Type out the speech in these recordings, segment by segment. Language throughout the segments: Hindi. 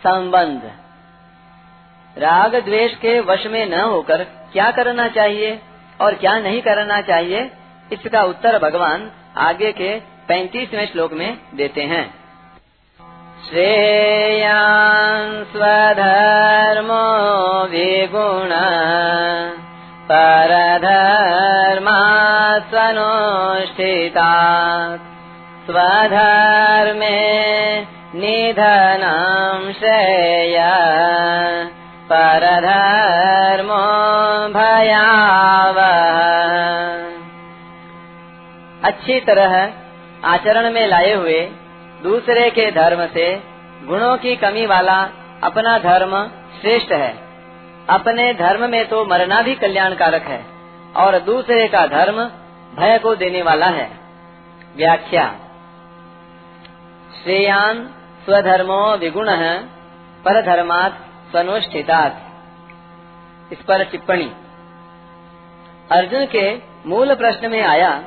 संबंध। राग द्वेष के वश में न होकर क्या करना चाहिए और क्या नहीं करना चाहिए, इसका उत्तर भगवान आगे के पैंतीसवें श्लोक में देते हैं। श्रेयान् स्वधर्मो विगुण परधर्मा स्वनुष्ठिता स्वधर्मे निधनं श्रेय। परधर्मो भयाव अच्छी तरह आचरण में लाए हुए दूसरे के धर्म से गुणों की कमी वाला अपना धर्म श्रेष्ठ है। अपने धर्म में तो मरना भी कल्याणकारक है और दूसरे का धर्म भय को देने वाला है। व्याख्या। श्रेयान स्वधर्मो विगुण पर धर्मात स्वनुष्ठितात। इस पर टिप्पणी। अर्जुन के मूल प्रश्न में आया,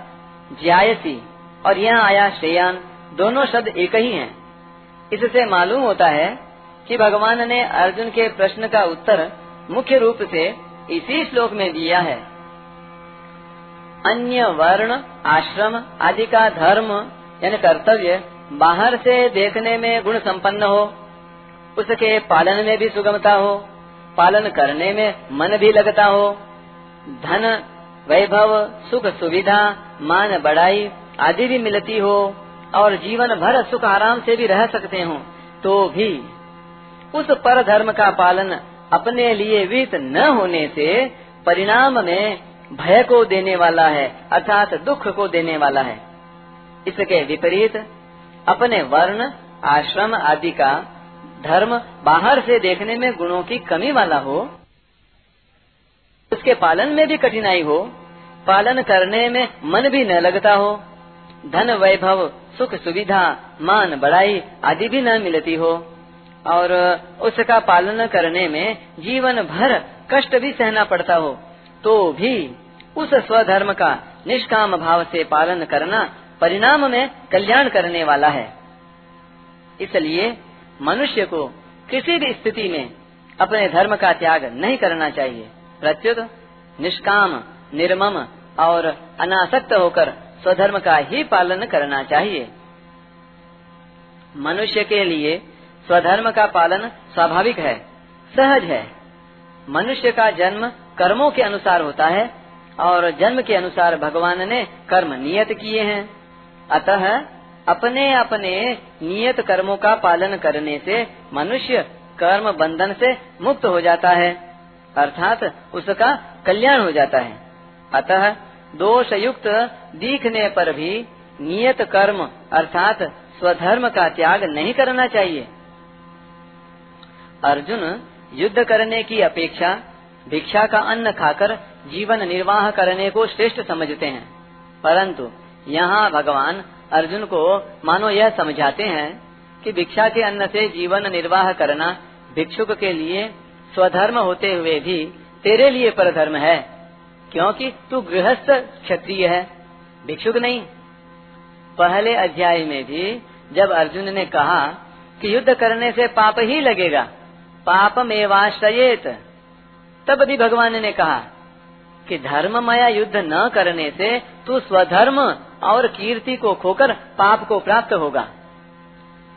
ज्यायसी, और यहाँ आया श्रेयान, दोनों शब्द एक ही हैं। इससे मालूम होता है कि भगवान ने अर्जुन के प्रश्न का उत्तर मुख्य रूप से इसी श्लोक में दिया है। अन्य वर्ण, आश्रम आदि का धर्म, यानी कर्तव्य बाहर से देखने में गुण संपन्न हो, उसके पालन में भी सुगमता हो, पालन करने में मन भी लगता हो, धन, वैभव, सुख सुविधा, मान बढ़ाई आदि भी मिलती हो, और जीवन भर सुख आराम से भी रह सकते हो तो भी उस पर धर्म का पालन अपने लिए वित न होने से परिणाम में भय को देने वाला है, अर्थात दुख को देने वाला है। इसके विपरीत अपने वर्ण, आश्रम आदि का धर्म बाहर से देखने में गुणों की कमी वाला हो, उसके पालन में भी कठिनाई हो, पालन करने में मन भी न लगता हो, धन वैभव, सुख सुविधा, मान बढ़ाई आदि भी न मिलती हो, और उसका पालन करने में जीवन भर कष्ट भी सहना पड़ता हो तो भी उस स्वधर्म का निष्काम भाव से पालन करना परिणाम में कल्याण करने वाला है। इसलिए मनुष्य को किसी भी स्थिति में अपने धर्म का त्याग नहीं करना चाहिए। प्रत्युत, निष्काम, निर्मम और अनासक्त होकर स्वधर्म का ही पालन करना चाहिए। मनुष्य के लिए स्वधर्म का पालन स्वाभाविक है, सहज है। मनुष्य का जन्म कर्मों के अनुसार होता है और जन्म के अनुसार भगवान ने कर्म नियत किए हैं। अतः अपने अपने नियत कर्मों का पालन करने से मनुष्य कर्म बंधन से मुक्त हो जाता है, अर्थात उसका कल्याण हो जाता है। अतः दोष युक्त दिखने पर भी नियत कर्म, अर्थात स्वधर्म का त्याग नहीं करना चाहिए। अर्जुन युद्ध करने की अपेक्षा भिक्षा का अन्न खाकर जीवन निर्वाह करने को श्रेष्ठ समझते हैं, परंतु यहाँ भगवान अर्जुन को मानो यह समझाते हैं कि भिक्षा के अन्न से जीवन निर्वाह करना भिक्षुक के लिए स्वधर्म होते हुए भी तेरे लिए परधर्म है, क्योंकि तू गृहस्थ क्षत्रिय है, भिक्षुक नहीं। पहले अध्याय में भी जब अर्जुन ने कहा कि युद्ध करने से पाप ही लगेगा पाप मेवाश्रयेत तब भी भगवान ने कहा कि धर्ममय युद्ध न करने से तू स्वधर्म और कीर्ति को खोकर पाप को प्राप्त होगा।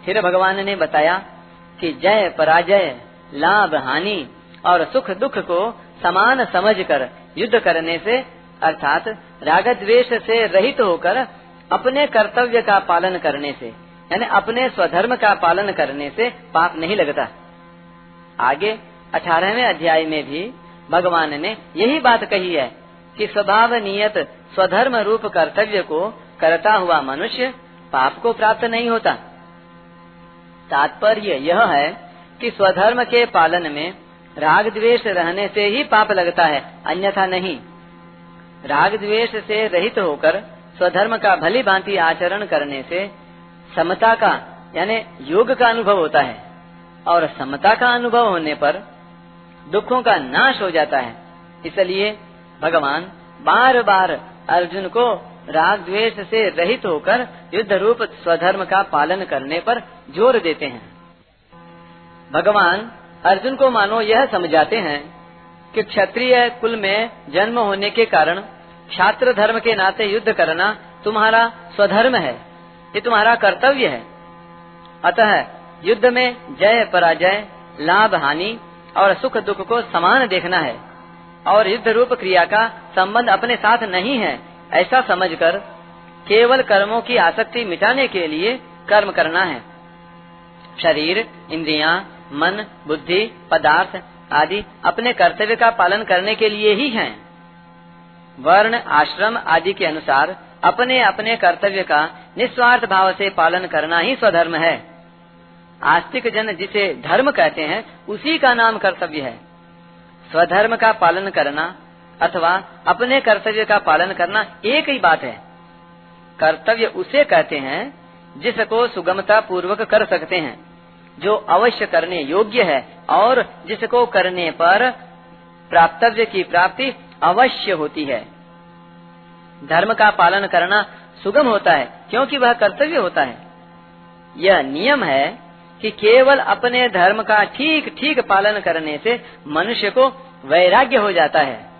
फिर भगवान ने बताया कि जय पराजय, लाभ हानि और सुख दुख को समान समझकर युद्ध करने से, अर्थात राग द्वेष से रहित होकर अपने कर्तव्य का पालन करने से, यानी अपने स्वधर्म का पालन करने से पाप नहीं लगता। आगे अठारहवें अध्याय में भी भगवान ने यही बात कही है कि स्वभाव नियत स्वधर्म रूप कर्तव्य को करता हुआ मनुष्य पाप को प्राप्त नहीं होता। तात्पर्य यह है कि स्वधर्म के पालन में राग द्वेष रहने से ही पाप लगता है, अन्यथा नहीं। राग द्वेष से रहित होकर स्वधर्म का भली भांति आचरण करने से समता का, यानी योग का अनुभव होता है, और समता का अनुभव होने पर दुखों का नाश हो जाता है। इसलिए भगवान बार बार अर्जुन को राग द्वेष से रहित होकर युद्ध रूप स्वधर्म का पालन करने पर ज़ोर देते हैं। भगवान अर्जुन को मानो यह समझाते हैं कि क्षत्रिय कुल में जन्म होने के कारण छात्र धर्म के नाते युद्ध करना तुम्हारा स्वधर्म है, ये तुम्हारा कर्तव्य है। अतः युद्ध में जय पराजय, लाभ हानि और सुख दुख को समान देखना है। और युद्ध रूप क्रिया का संबंध अपने साथ नहीं है ऐसा समझकर केवल कर्मों की आसक्ति मिटाने के लिए कर्म करना है। शरीर इंद्रियाँ, मन बुद्धि पदार्थ आदि अपने कर्तव्य का पालन करने के लिए ही हैं। वर्ण आश्रम आदि के अनुसार अपने अपने कर्तव्य का निस्वार्थ भाव से पालन करना ही स्वधर्म है। आस्तिक जन जिसे धर्म कहते हैं उसी का नाम कर्तव्य है। स्वधर्म का पालन करना अथवा अपने कर्तव्य का पालन करना एक ही बात है। कर्तव्य उसे कहते हैं जिसको सुगमता पूर्वक कर सकते हैं, जो अवश्य करने योग्य है और जिसको करने पर प्राप्तव्य की प्राप्ति अवश्य होती है। धर्म का पालन करना सुगम होता है, क्योंकि वह कर्तव्य होता है। यह नियम है कि केवल अपने धर्म का ठीक ठीक पालन करने से मनुष्य को वैराग्य हो जाता है।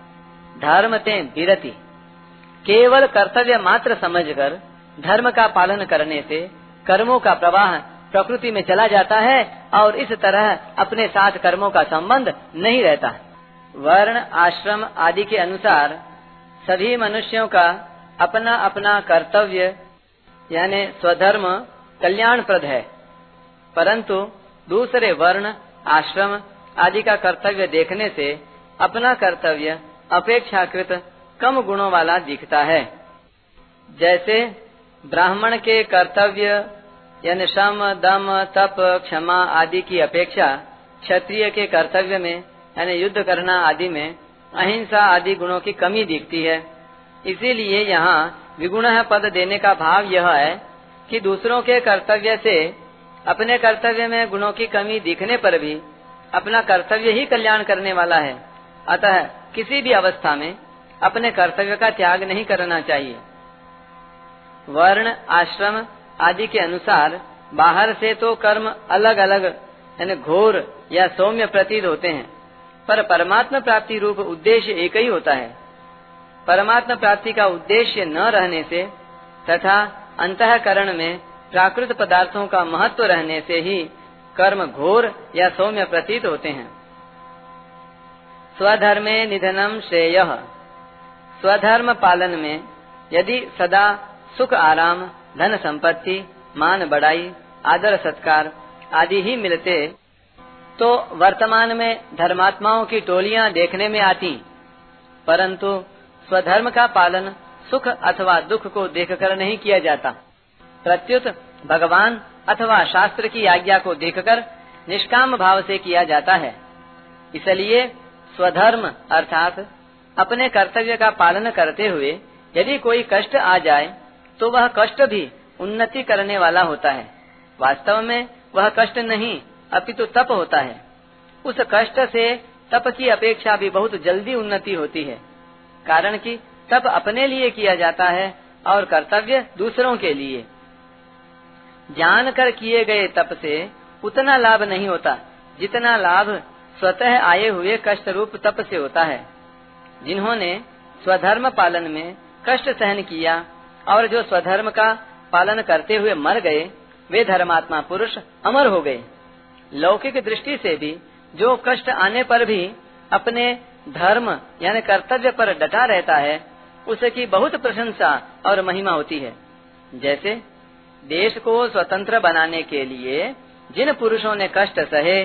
धर्म ते विरति। केवल कर्तव्य मात्र समझकर धर्म का पालन करने से कर्मों का प्रवाह प्रकृति में चला जाता है और इस तरह अपने साथ कर्मों का संबंध नहीं रहता। वर्ण, आश्रम आदि के अनुसार सभी मनुष्यों का अपना अपना कर्तव्य, यानी स्वधर्म कल्याणप्रद है। परंतु दूसरे वर्ण, आश्रम आदि का कर्तव्य देखने से अपना कर्तव्य अपेक्षाकृत कम गुणों वाला दिखता है। जैसे ब्राह्मण के कर्तव्य, यानी श्रम दम, तप, क्षमा आदि की अपेक्षा क्षत्रिय के कर्तव्य में, यानी युद्ध करना आदि में अहिंसा आदि गुणों की कमी दिखती है। इसीलिए यहाँ विगुण पद देने का भाव यह है कि दूसरों के कर्तव्य से अपने कर्तव्य में गुणों की कमी दिखने पर भी अपना कर्तव्य ही कल्याण करने वाला है। अतः किसी भी अवस्था में अपने कर्तव्य का त्याग नहीं करना चाहिए। वर्ण, आश्रम आदि के अनुसार बाहर से तो कर्म अलग अलग यानी घोर या सौम्य प्रतीत होते हैं, पर परमात्मा प्राप्ति रूप उद्देश्य एक ही होता है। परमात्मा प्राप्ति का उद्देश्य न रहने से तथा अंतकरण में प्राकृत पदार्थों का महत्व रहने से ही कर्म घोर या सौम्य प्रतीत होते हैं। स्वधर्मे निधनम श्रेय। स्वधर्म पालन में यदि सदा सुख आराम, धन संपत्ति, मान बढ़ाई आदर सत्कार आदि ही मिलते तो वर्तमान में धर्मात्माओं की टोलियाँ देखने में आती। परंतु स्वधर्म का पालन सुख अथवा दुख को देखकर नहीं किया जाता। प्रत्युत भगवान अथवा शास्त्र की आज्ञा को देखकर निष्काम भाव से किया जाता है। इसलिए स्वधर्म अर्थात अपने कर्तव्य का पालन करते हुए यदि कोई कष्ट आ जाए तो वह कष्ट भी उन्नति करने वाला होता है। वास्तव में वह कष्ट नहीं, अपितु तप होता है। उस कष्ट से तप की अपेक्षा भी बहुत जल्दी उन्नति होती है। कारण कि तप अपने लिए किया जाता है और कर्तव्य दूसरों के लिए। जानकर किए गए तप से उतना लाभ नहीं होता। जितना लाभ स्वतः आए हुए कष्ट रूप तप से होता है। जिन्होंने स्वधर्म पालन में कष्ट सहन किया और जो स्वधर्म का पालन करते हुए मर गए, वे धर्मात्मा पुरुष अमर हो गए। लौकिक दृष्टि से भी जो कष्ट आने पर भी अपने धर्म यानी कर्तव्य पर डटा रहता है, उसकी बहुत प्रशंसा और महिमा होती है। जैसे देश को स्वतंत्र बनाने के लिए जिन पुरुषों ने कष्ट सहे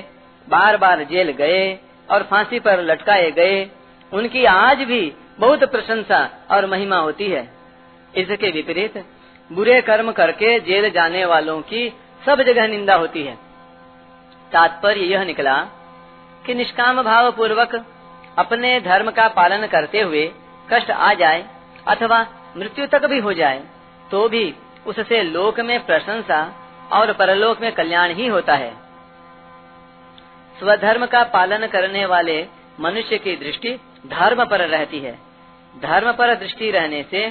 बार बार जेल गए और फांसी पर लटकाए गए, उनकी आज भी बहुत प्रशंसा और महिमा होती है। इसके विपरीत, बुरे कर्म करके जेल जाने वालों की सब जगह निंदा होती है। तात्पर्य यह निकला कि निष्काम भाव पूर्वक अपने धर्म का पालन करते हुए कष्ट आ जाए अथवा मृत्यु तक भी हो जाए तो भी उससे लोक में प्रशंसा और परलोक में कल्याण ही होता है। स्वधर्म का पालन करने वाले मनुष्य की दृष्टि धर्म पर रहती है। धर्म पर दृष्टि रहने से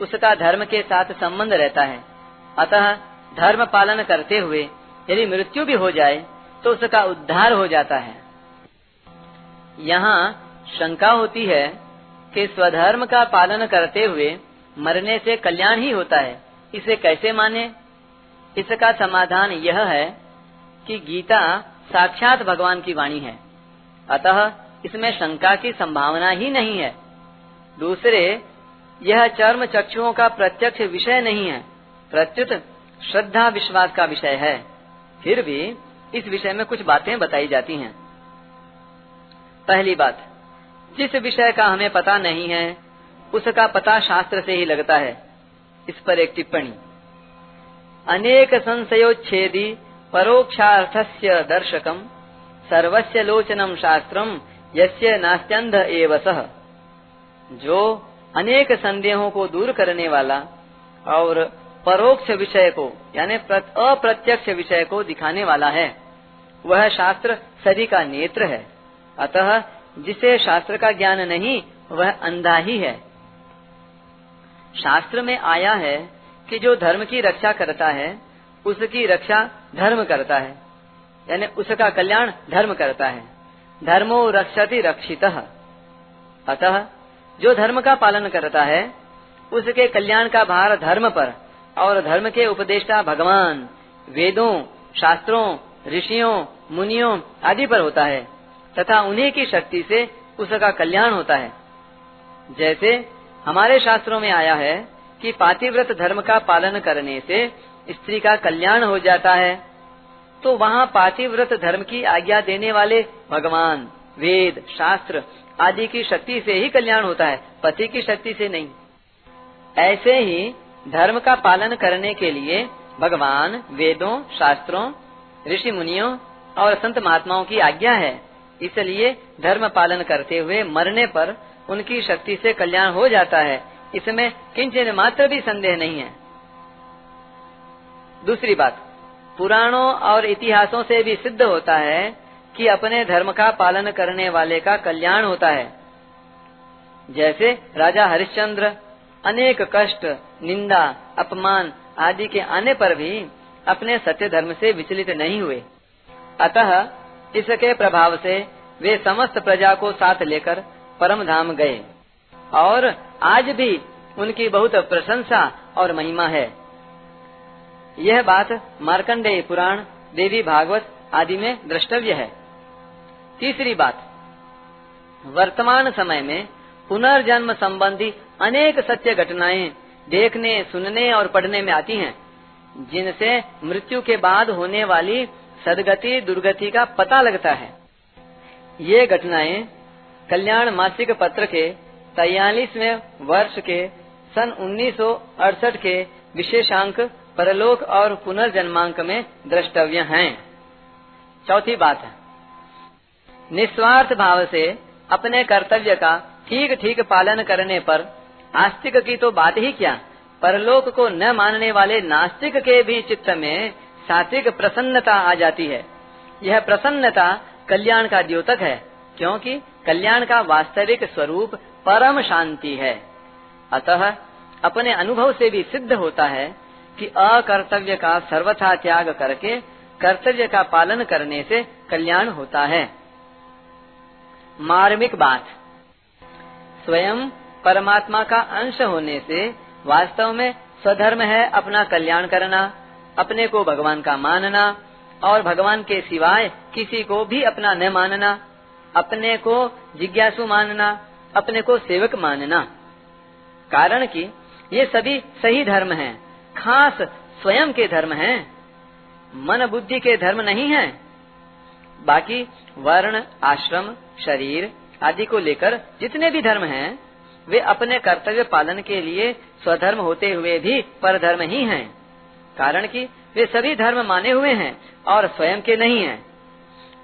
उसका धर्म के साथ संबंध रहता है। अतः धर्म पालन करते हुए यदि मृत्यु भी हो जाए तो उसका उद्धार हो जाता है। यहाँ शंका होती है कि स्वधर्म का पालन करते हुए मरने से कल्याण ही होता है। इसे कैसे माने? इसका समाधान यह है कि गीता साक्षात भगवान की वाणी है। अतः इसमें शंका की संभावना ही नहीं है। दूसरे, यह चर्म चक्षुओं का प्रत्यक्ष विषय नहीं है। प्रत्युत श्रद्धा विश्वास का विषय है। फिर भी इस विषय में कुछ बातें बताई जाती हैं। पहली बात, जिस विषय का हमें पता नहीं है, उसका पता शास्त्र से ही लगता है। इस पर एक टिप्पणी। अनेक संशयोच्छेदी परोक्षार्थस्य दर्शकम, सर्वस्य लोचनम शास्त्रम, यस्य नास्त्यंध एव सह जो अनेक संदेहों को दूर करने वाला और परोक्ष विषय को, यानी अप्रत्यक्ष विषय को दिखाने वाला है। वह शास्त्र सभी का नेत्र है। अतः जिसे शास्त्र का ज्ञान नहीं, वह अंधा ही है। शास्त्र में आया है कि जो धर्म की रक्षा करता है, उसकी रक्षा धर्म करता है। यानी उसका कल्याण धर्म करता है। धर्मो रक्षति रक्षित। अतः जो धर्म का पालन करता है, उसके कल्याण का भार धर्म पर और धर्म के उपदेष्टा भगवान, वेदों, शास्त्रों, ऋषियों, मुनियों आदि पर होता है, तथा उन्हीं की शक्ति से उसका कल्याण होता है। जैसे हमारे शास्त्रों में आया है कि पातिव्रत धर्म का पालन करने से स्त्री का कल्याण हो जाता है। तो वहाँ पातिव्रत धर्म की आज्ञा देने वाले भगवान, वेद, शास्त्र आदि की शक्ति से ही कल्याण होता है, पति की शक्ति से नहीं। ऐसे ही धर्म का पालन करने के लिए भगवान, वेदों, शास्त्रों ऋषि मुनियों और संत महात्माओं की आज्ञा है। इसलिए धर्म पालन करते हुए मरने पर उनकी शक्ति से कल्याण हो जाता है। इसमें किंचन मात्र भी संदेह नहीं है। दूसरी बात, पुराणों और इतिहासों से भी सिद्ध होता है कि अपने धर्म का पालन करने वाले का कल्याण होता है। जैसे राजा हरिश्चंद्र, अनेक कष्ट, निंदा, अपमान आदि के आने पर भी अपने सत्य धर्म से विचलित नहीं हुए। अतः इसके प्रभाव से वे समस्त प्रजा को साथ लेकर परम धाम गए। और आज भी उनकी बहुत प्रशंसा और महिमा है। यह बात मार्कंडेय पुराण, देवी भागवत आदि में द्रष्टव्य है। तीसरी बात, वर्तमान समय में पुनर्जन्म संबंधी अनेक सत्य घटनाएँ देखने, सुनने और पढ़ने में आती हैं, जिनसे मृत्यु के बाद होने वाली सदगति, दुर्गति का पता लगता है। ये घटनाएँ कल्याण मासिक पत्र के तैयलीसवें वर्ष के सन उन्नीस सौ अड़सठ के विशेषांक परलोक और पुनर्जन्मांक में द्रष्टव्य हैं। चौथी बात है। निस्वार्थ भाव से अपने कर्तव्य का ठीक ठीक पालन करने पर आस्तिक की तो बात ही क्या? परलोक को न मानने वाले नास्तिक के भी चित्त में सात्विक प्रसन्नता आ जाती है। यह प्रसन्नता कल्याण का द्योतक है, क्योंकि कल्याण का वास्तविक स्वरूप परम शांति है। अतः अपने अनुभव से भी सिद्ध होता है कि अकर्तव्य का सर्वथा त्याग करके कर्तव्य का पालन करने से कल्याण होता है। मार्मिक बात। स्वयं परमात्मा का अंश होने से वास्तव में स्वधर्म है अपना कल्याण करना, अपने को भगवान का मानना और भगवान के सिवाय किसी को भी अपना न मानना। अपने को जिज्ञासु मानना अपने को सेवक मानना कारण कि ये सभी सही धर्म हैं, खास स्वयं के धर्म हैं, मन बुद्धि के धर्म नहीं हैं। बाकी वर्ण आश्रम शरीर आदि को लेकर जितने भी धर्म हैं, वे अपने कर्तव्य पालन के लिए स्वधर्म होते हुए भी पर धर्म ही हैं। कारण कि वे सभी धर्म माने हुए हैं और स्वयं के नहीं हैं।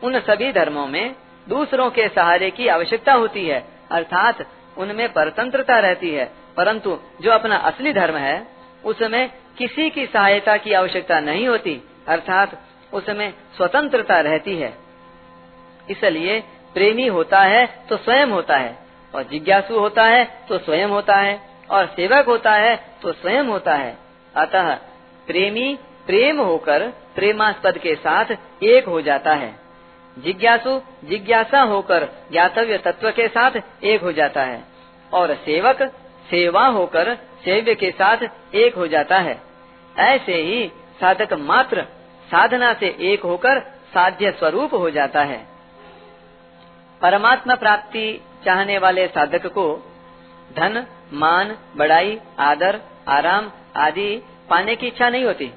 उन सभी धर्मों में दूसरों के सहारे की आवश्यकता होती है, अर्थात उनमें परतंत्रता रहती है। परंतु जो अपना असली धर्म है, उसमें किसी की सहायता की आवश्यकता नहीं होती, अर्थात उसमें स्वतंत्रता रहती है। इसलिए प्रेमी होता है तो स्वयं होता है, और जिज्ञासु होता है तो स्वयं होता है, और सेवक होता है तो स्वयं होता है। अतः प्रेमी प्रेम होकर प्रेमास्पद के साथ एक हो जाता है। जिज्ञासु, जिज्ञासा होकर ज्ञातव्य तत्व के साथ एक हो जाता है और सेवक सेवा होकर सेव्य के साथ एक हो जाता है। ऐसे ही साधक मात्र साधना से एक होकर साध्य स्वरूप हो जाता है। परमात्मा प्राप्ति चाहने वाले साधक को धन, मान, बड़ाई, आदर, आराम आदि पाने की इच्छा नहीं होती।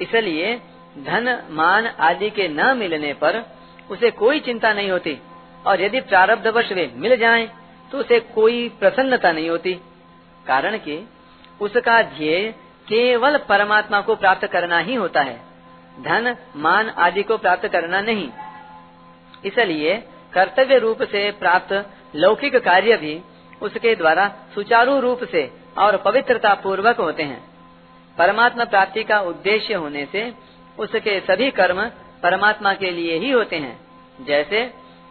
इसलिए धन, मान आदि के न मिलने पर उसे कोई चिंता नहीं होती। और यदि प्रारब्धवश वे मिल जाएँ, तो उसे कोई प्रसन्नता नहीं होती। कारण कि उसका ध्येय केवल परमात्मा को प्राप्त करना ही होता है। धन मान आदि को प्राप्त करना नहीं। इसलिए कर्तव्य रूप से प्राप्त लौकिक कार्य भी उसके द्वारा सुचारू रूप से और पवित्रता पूर्वक होते हैं। परमात्मा प्राप्ति का उद्देश्य होने से उसके सभी कर्म परमात्मा के लिए ही होते हैं। जैसे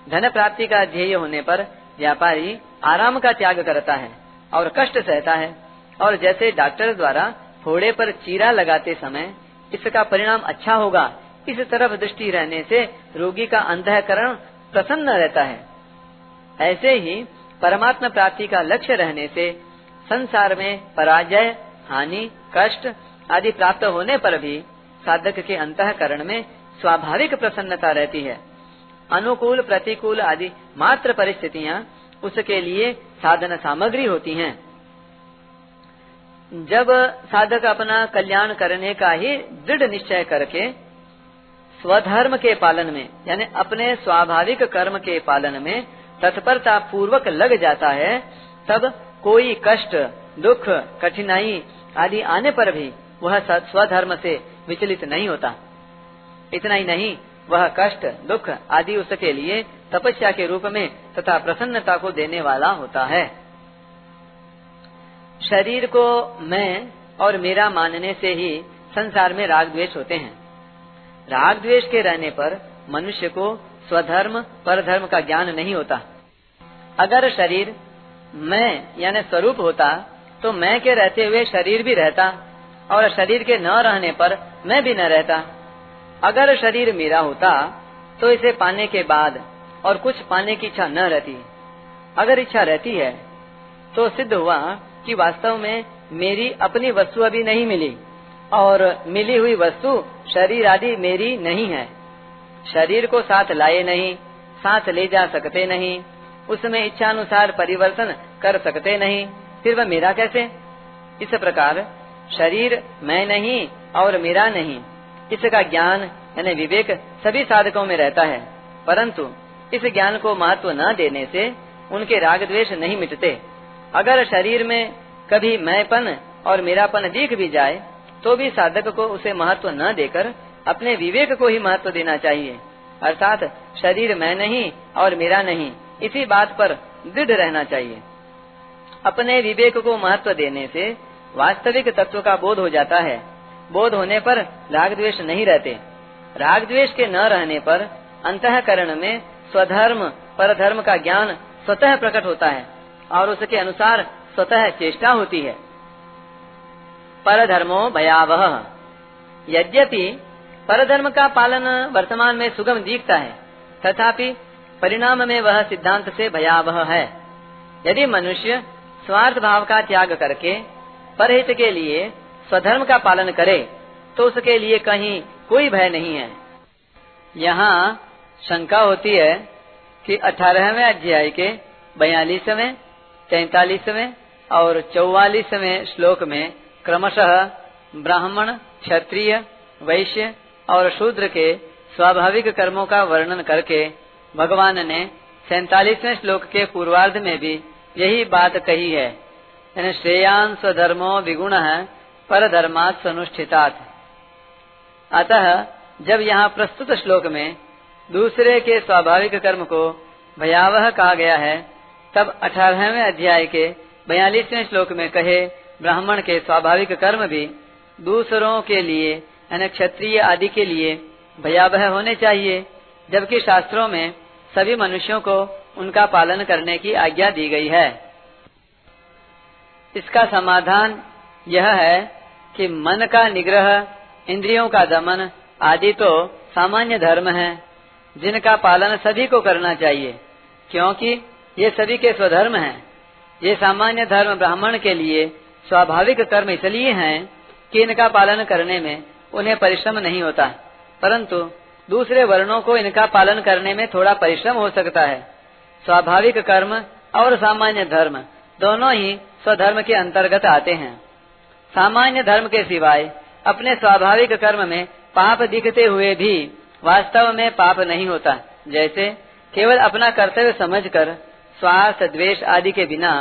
धन प्राप्ति का ध्येय होने पर व्यापारी आराम का त्याग करता है और कष्ट सहता है और जैसे डॉक्टर द्वारा फोड़े पर चीरा लगाते समय इसका परिणाम अच्छा होगा, इस तरफ़ दृष्टि रहने से रोगी का अंतकरण प्रसन्न रहता है। ऐसे ही परमात्मा प्राप्ति का लक्ष्य रहने से संसार में पराजय, हानि, कष्ट आदि प्राप्त होने पर भी साधक के अंतकरण में स्वाभाविक प्रसन्नता रहती है। अनुकूल, प्रतिकूल आदि मात्र परिस्थितियाँ उसके लिए साधन सामग्री होती हैं। जब साधक अपना कल्याण करने का ही दृढ़ निश्चय करके स्वधर्म के पालन में, यानी अपने स्वाभाविक कर्म के पालन में तत्परता पूर्वक लग जाता है, तब कोई कष्ट, दुख, कठिनाई आदि आने पर भी वह स्वधर्म से विचलित नहीं होता। इतना ही नहीं, वह कष्ट, दुख आदि उसके लिए तपस्या के रूप में तथा प्रसन्नता को देने वाला होता है। शरीर को मैं और मेरा मानने से ही संसार में राग द्वेष होते हैं। राग द्वेष के रहने पर मनुष्य को स्वधर्म पर धर्म का ज्ञान नहीं होता। अगर शरीर मैं यानी स्वरूप होता तो मैं के रहते हुए शरीर भी रहता और शरीर के न रहने पर मैं भी न रहता। अगर शरीर मेरा होता तो इसे पाने के बाद और कुछ पाने की इच्छा न रहती। अगर इच्छा रहती है तो सिद्ध हुआ कि वास्तव में मेरी अपनी वस्तु अभी नहीं मिली, और मिली हुई वस्तु शरीर आदि मेरी नहीं है। शरीर को साथ लाए नहीं, साथ ले जा सकते नहीं, उसमें इच्छा अनुसार परिवर्तन कर सकते नहीं, फिर वह मेरा कैसे? इस प्रकार शरीर मैं नहीं और मेरा नहीं। इसका ज्ञान, यानी विवेक, सभी साधकों में रहता है। परंतु, इस ज्ञान को महत्व न देने से उनके राग द्वेष नहीं मिटते। अगर शरीर में कभी मैंपन और मेरापन दिख भी जाए तो भी साधक को उसे महत्व न देकर अपने विवेक को ही महत्व देना चाहिए। अर्थात, शरीर मैं नहीं और मेरा नहीं, इसी बात पर दृढ़ रहना चाहिए। अपने विवेक को महत्व देने से वास्तविक तत्व का बोध हो जाता है। बोध होने पर राग द्वेष नहीं रहते। राग द्वेष के न रहने पर अंतकरण में स्वधर्म पर धर्म का ज्ञान स्वतः प्रकट होता है और उसके अनुसार स्वतः चेष्टा होती है। पर धर्मो भयावह। यद्यपि परधर्म का पालन वर्तमान में सुगम दिखता है, तथापि परिणाम में वह सिद्धांत से भयावह है। यदि मनुष्य स्वार्थ भाव का त्याग करके परहित के लिए स्वधर्म का पालन करे तो उसके लिए कहीं कोई भय नहीं है। यहाँ शंका होती है कि अठारहवें अध्याय के बयालीसवें, तैतालीसवें और चौवालीसवें श्लोक में क्रमशः ब्राह्मण, क्षत्रिय, वैश्य और शूद्र के स्वाभाविक कर्मों का वर्णन करके भगवान ने सैतालीसवें श्लोक के पूर्वार्ध में भी यही बात कही है। यानी श्रेयान स्वधर्मो विगुण पर धर्मात सनुष्ठितात। अतः, जब यहाँ प्रस्तुत श्लोक में दूसरे के स्वाभाविक कर्म को भयावह कहा गया है, तब अठारहवें अध्याय के बयालीसवें श्लोक में कहे ब्राह्मण के स्वाभाविक कर्म भी दूसरों के लिए, यानी क्षत्रिय आदि के लिए भयावह होने चाहिए, जबकि शास्त्रों में सभी मनुष्यों को उनका पालन करने की आज्ञा दी गई है। इसका समाधान यह है कि मन का निग्रह, इंद्रियों का दमन आदि तो सामान्य धर्म है, जिनका पालन सभी को करना चाहिए, क्योंकि ये सभी के स्वधर्म हैं। ये सामान्य धर्म ब्राह्मण के लिए स्वाभाविक कर्म इसलिए हैं कि इनका पालन करने में उन्हें परिश्रम नहीं होता, परंतु दूसरे वर्णों को इनका पालन करने में थोड़ा परिश्रम हो सकता है स्वाभाविक कर्म और सामान्य धर्म दोनों ही स्वधर्म के अंतर्गत आते हैं सामान्य धर्म के सिवाय अपने स्वाभाविक कर्म में पाप दिखते हुए भी वास्तव में पाप नहीं होता, जैसे केवल अपना कर्तव्य समझकर स्वार्थ, द्वेष आदि के बिना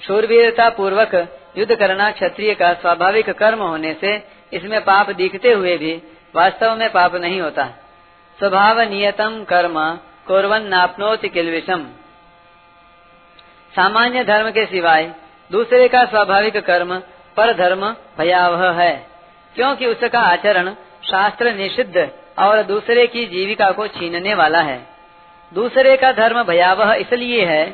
शूरवीरता पूर्वक युद्ध करना क्षत्रिय का स्वाभाविक कर्म होने से इसमें पाप दिखते हुए भी वास्तव में पाप नहीं होता। स्वभाव नियतम कर्म कोरवन नापनोति किलविषम। सामान्य धर्म के सिवाय दूसरे का स्वाभाविक कर्म पर धर्म भयावह है, क्योंकि उसका आचरण शास्त्र निषिद्ध और दूसरे की जीविका को छीनने वाला है। दूसरे का धर्म भयावह इसलिए है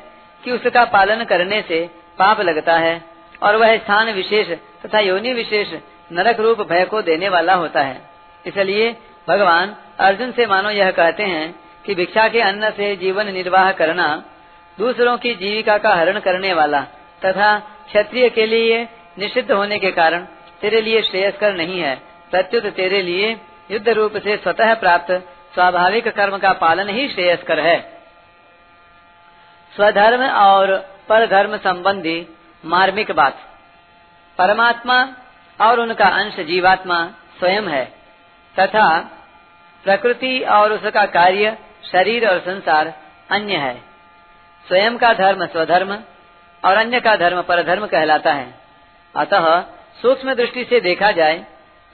कि उसका पालन करने से पाप लगता है और वह स्थान विशेष तथा योनि विशेष नरक रूप भय को देने वाला होता है। इसलिए भगवान अर्जुन से मानो यह कहते हैं कि भिक्षा के अन्न से जीवन निर्वाह करना दूसरों की जीविका का हरण करने वाला तथा क्षत्रिय के लिए निषिद्ध होने के कारण तेरे लिए श्रेयस्कर नहीं है। प्रत्युत तेरे लिए युद्ध रूप से स्वतः प्राप्त स्वाभाविक कर्म का पालन ही श्रेयस्कर है। स्वधर्म और पर धर्म संबंधी मार्मिक बात। परमात्मा और उनका अंश जीवात्मा स्वयं है, तथा प्रकृति और उसका कार्य शरीर और संसार अन्य है। स्वयं का धर्म स्वधर्म और अन्य का धर्म परधर्म कहलाता है। अतः सूक्ष्म दृष्टि से देखा जाए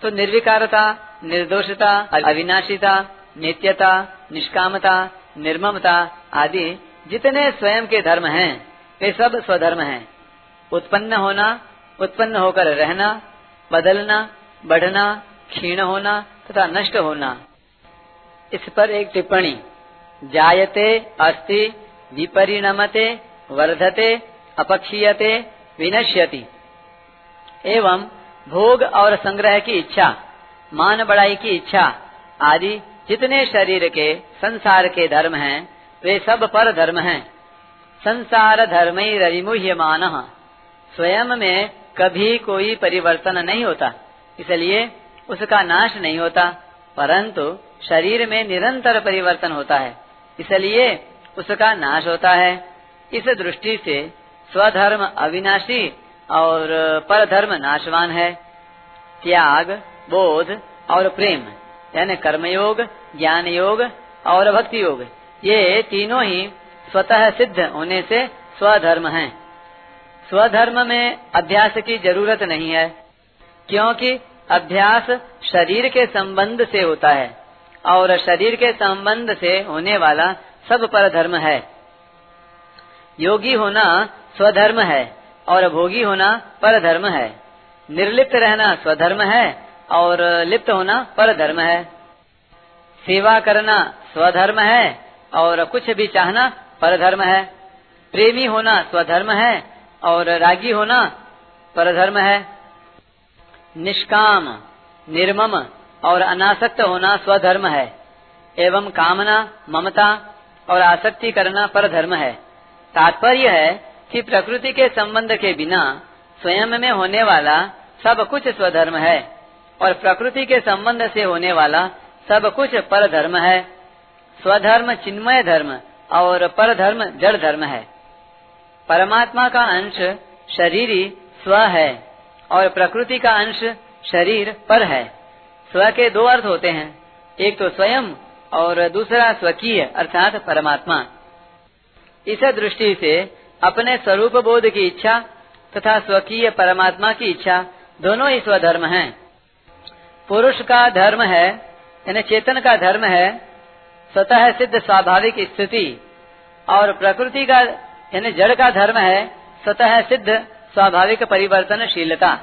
तो निर्विकारता, निर्दोषता, अविनाशिता, नित्यता, निष्कामता, निर्ममता आदि जितने स्वयं के धर्म हैं, वे सब स्वधर्म हैं। उत्पन्न होना, उत्पन्न होकर रहना, बदलना, बढ़ना, क्षीण होना तथा नष्ट होना। इस पर एक टिप्पणी, जायते अस्ति, विपरिणमते, वर्धते, अपक्षीयते, विनश्यति। एवं भोग और संग्रह की इच्छा, मान बढ़ाई की इच्छा आदि जितने शरीर के, संसार के धर्म हैं, वे सब पर धर्म हैं। संसार धर्म ही मान स्वयं में कभी कोई परिवर्तन नहीं होता, इसलिए उसका नाश नहीं होता, परंतु शरीर में निरंतर परिवर्तन होता है, इसलिए उसका नाश होता है। इस दृष्टि से स्वधर्म अविनाशी और पर धर्म नाशवान है। त्याग, बोध और प्रेम, यानी कर्मयोग ज्ञान योग और भक्ति योग ये तीनों ही स्वतः सिद्ध होने से स्वधर्म हैं। स्वधर्म में अभ्यास की ज़रूरत नहीं है, क्योंकि अभ्यास शरीर के संबंध से होता है, और शरीर के संबंध से होने वाला सब पर धर्म है। योगी होना स्वधर्म है। और भोगी होना पर धर्म है। निर्लिप्त रहना स्वधर्म है और लिप्त होना पर धर्म है। सेवा करना स्वधर्म है और कुछ भी चाहना पर धर्म है। प्रेमी होना स्वधर्म है और रागी होना पर धर्म है। निष्काम, निर्मम और अनासक्त होना स्वधर्म है। एवं कामना, ममता और आसक्ति करना पर धर्म है। तात्पर्य है कि प्रकृति के संबंध के बिना स्वयं में होने वाला सब कुछ स्वधर्म है और प्रकृति के संबंध से होने वाला सब कुछ पर धर्म है। स्वधर्म चिन्मय धर्म और पर धर्म जड़ धर्म है। परमात्मा का अंश शरीर स्व है और प्रकृति का अंश शरीर पर है। स्व के दो अर्थ होते हैं, एक तो स्वयं और दूसरा स्वकीय अर्थात परमात्मा। इस दृष्टि से अपने स्वरूप बोध की इच्छा तथा स्वकीय परमात्मा की इच्छा दोनों ही स्वधर्म हैं। पुरुष का धर्म है, यानी चेतन का धर्म है, स्वतः सिद्ध स्वाभाविक स्थिति, और प्रकृति का, यानी जड़ का धर्म है, स्वतः सिद्ध स्वाभाविक परिवर्तनशीलता।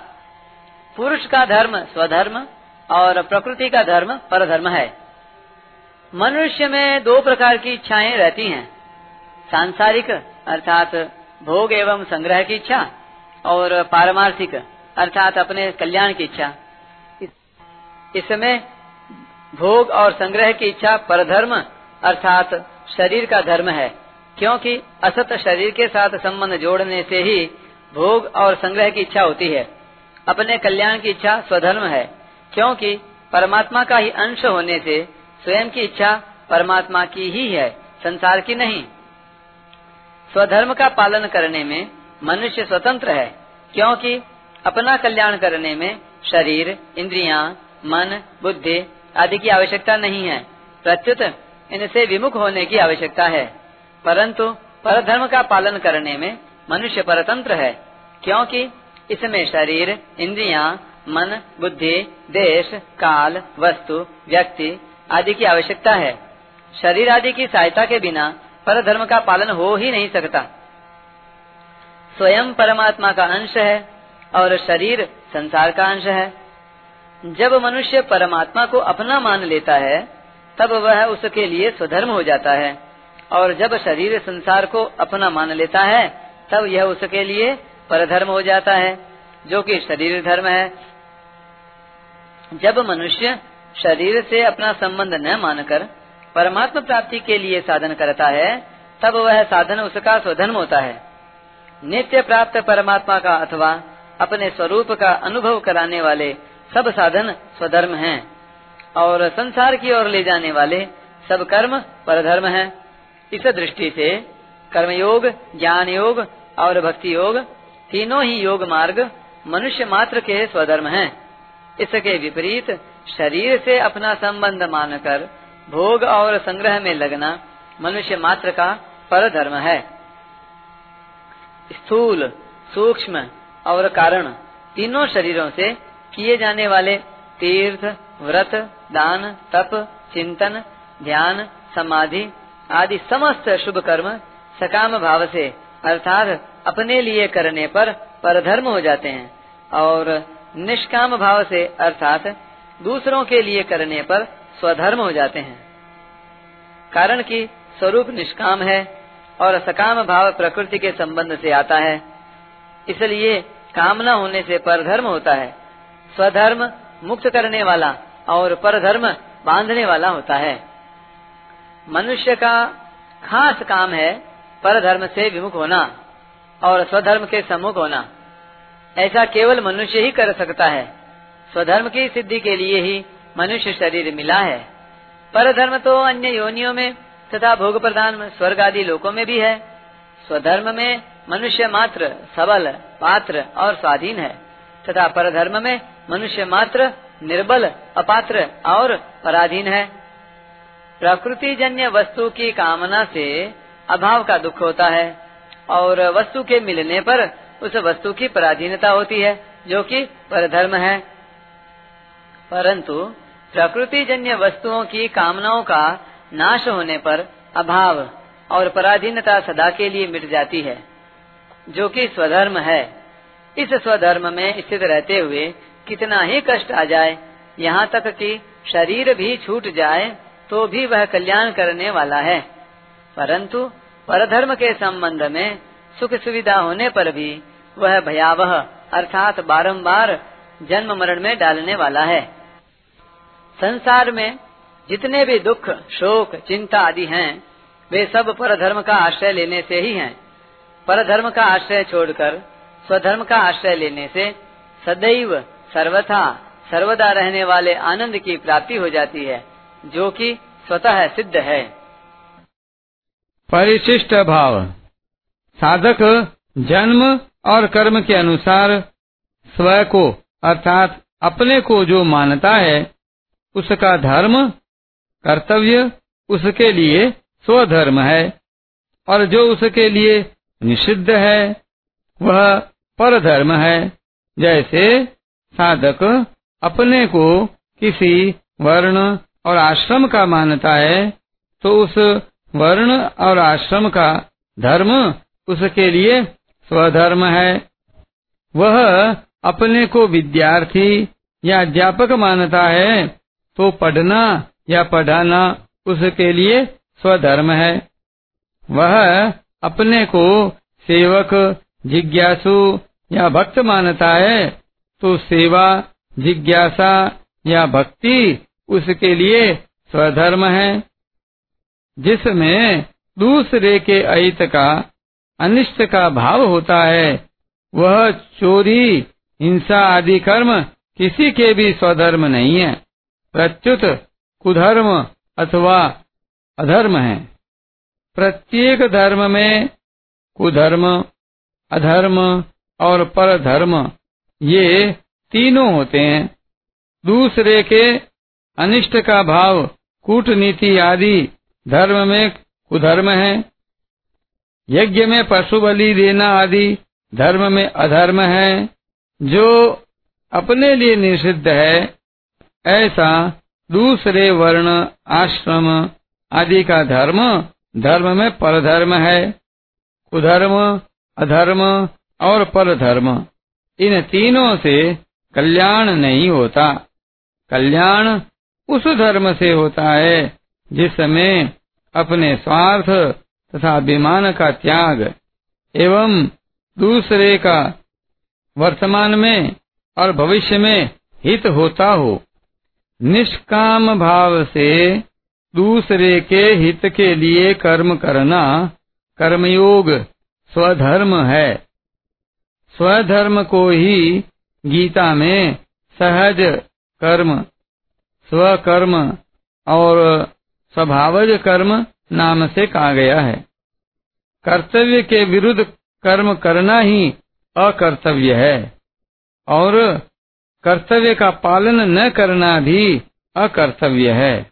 पुरुष का धर्म स्वधर्म, और प्रकृति का धर्म परधर्म है। मनुष्य में दो प्रकार की इच्छाएँ रहती हैं। सांसारिक, अर्थात भोग एवं संग्रह की इच्छा, और पारमार्थिक, अर्थात अपने कल्याण की इच्छा। इसमें भोग और संग्रह की इच्छा परधर्म, अर्थात शरीर का धर्म है, क्योंकि असत शरीर के साथ संबंध जोड़ने से ही भोग और संग्रह की इच्छा होती है। अपने कल्याण की इच्छा स्वधर्म है, क्योंकि परमात्मा का ही अंश होने से स्वयं की इच्छा परमात्मा की ही है, संसार की नहीं। स्वधर्म का पालन करने में मनुष्य स्वतंत्र है क्योंकि अपना कल्याण करने में शरीर इंद्रियाँ, मन बुद्धि आदि की आवश्यकता नहीं है। प्रत्युत इनसे विमुख होने की आवश्यकता है। परंतु परधर्म का पालन करने में मनुष्य परतंत्र है क्योंकि इसमें शरीर इंद्रियाँ, मन बुद्धि देश काल वस्तु व्यक्ति आदि की आवश्यकता है। शरीर आदि की सहायता के बिना पर धर्म का पालन हो ही नहीं सकता। स्वयं परमात्मा का अंश है और शरीर संसार का अंश है। जब मनुष्य परमात्मा को अपना मान लेता है, तब वह उसके लिए स्वधर्म हो जाता है। और जब शरीर संसार को अपना मान लेता है, तब यह उसके लिए परधर्म हो जाता है, जो कि शरीर धर्म है। जब मनुष्य शरीर से अपना संबंध न मानकर परमात्मा प्राप्ति के लिए साधन करता है, तब वह साधन उसका स्वधर्म होता है। नित्य प्राप्त परमात्मा का अथवा अपने स्वरूप का अनुभव कराने वाले सब साधन स्वधर्म हैं और संसार की ओर ले जाने वाले सब कर्म परधर्म हैं। इस दृष्टि से कर्मयोग ज्ञान योग और भक्ति योग तीनों ही योग मार्ग मनुष्य मात्र के स्वधर्म हैं। इसके विपरीत शरीर से अपना संबंध मानकर भोग और संग्रह में लगना मनुष्य मात्र का पर धर्म है। स्थूल, सूक्ष्म और कारण तीनों शरीरों से किए जाने वाले तीर्थ, व्रत, दान, तप, चिंतन, ध्यान, समाधि आदि समस्त शुभ कर्म सकाम भाव से, अर्थात अपने लिए करने पर परधर्म हो जाते हैं और निष्काम भाव से, अर्थात दूसरों के लिए करने पर स्वधर्म हो जाते हैं। कारण कि स्वरूप निष्काम है और सकाम भाव प्रकृति के संबंध से आता है। इसलिए कामना होने से परधर्म होता है। स्वधर्म मुक्त करने वाला और परधर्म बांधने वाला होता है। मनुष्य का खास काम है परधर्म से विमुख होना और स्वधर्म के सम्मुख होना। ऐसा केवल मनुष्य ही कर सकता है। स्वधर्म की सिद्धि के लिए ही मनुष्य शरीर मिला है। पर धर्म तो अन्य योनियों में तथा भोग प्रदान स्वर्ग आदि लोकों में भी है। स्वधर्म में मनुष्य मात्र सबल, पात्र और स्वाधीन है। तथा पर धर्म में मनुष्य मात्र निर्बल, अपात्र और पराधीन है। प्रकृति जन्य वस्तु की कामना से अभाव का दुख होता है और वस्तु के मिलने पर उस वस्तु की पराधीनता होती है, जो कि परधर्म है। परंतु प्रकृति जन्य वस्तुओं की कामनाओं का नाश होने पर अभाव और पराधीनता सदा के लिए मिट जाती है, जो कि स्वधर्म है। इस स्वधर्म में स्थित रहते हुए कितना ही कष्ट आ जाए, यहाँ तक कि शरीर भी छूट जाए तो भी वह कल्याण करने वाला है। परंतु परधर्म के संबंध में सुख सुविधा होने पर भी वह भयावह, अर्थात बारंबार जन्म मरण में डालने वाला है। संसार में जितने भी दुख, शोक, चिंता आदि हैं, वे सब परधर्म का आश्रय लेने से ही हैं। परधर्म का आश्रय छोड़कर, स्वधर्म का आश्रय लेने से सदैव सर्वथा, सर्वदा रहने वाले आनंद की प्राप्ति हो जाती है, जो कि स्वतः सिद्ध है। परिशिष्ट भाव। साधक जन्म और कर्म के अनुसार स्व को, अर्थात अपने को जो मानता है उसका धर्म कर्तव्य उसके लिए स्वधर्म है और जो उसके लिए निषिद्ध है, वह परधर्म है। जैसे साधक अपने को किसी वर्ण और आश्रम का मानता है तो उस वर्ण और आश्रम का धर्म उसके लिए स्वधर्म है। वह अपने को विद्यार्थी या अध्यापक मानता है तो पढ़ना या पढ़ाना उसके लिए स्वधर्म है। वह अपने को सेवक, जिज्ञासु या भक्त मानता है तो सेवा, जिज्ञासा या भक्ति उसके लिए स्वधर्म है, जिसमें दूसरे के अहित का, अनिष्ट का भाव होता है। वह चोरी, हिंसा आदि कर्म किसी के भी स्वधर्म नहीं है। प्रत्युत कुधर्म अथवा अधर्म है। प्रत्येक धर्म में कुधर्म, अधर्म और परधर्म, ये तीनों होते हैं। दूसरे के अनिष्ट का भाव, कूटनीति आदि धर्म में कुधर्म है। यज्ञ में पशु बलि देना आदि धर्म में अधर्म है। जो अपने लिए निषिद्ध है ऐसा दूसरे वर्ण, आश्रम आदि का धर्म धर्म में परधर्म है। कुधर्म, अधर्म और परधर्म। इन तीनों से कल्याण नहीं होता। कल्याण उस धर्म से होता है जिसमें अपने स्वार्थ तथा अभिमान का त्याग एवं दूसरे का वर्तमान में और भविष्य में हित होता हो। निष्काम भाव से दूसरे के हित के लिए कर्म करना कर्मयोग स्वधर्म है। स्वधर्म को ही गीता में सहज कर्म, स्वकर्म और स्वभावज कर्म नाम से कहा गया है। कर्तव्य के विरुद्ध कर्म करना ही अकर्तव्य है और कर्तव्य का पालन न करना भी अकर्तव्य है।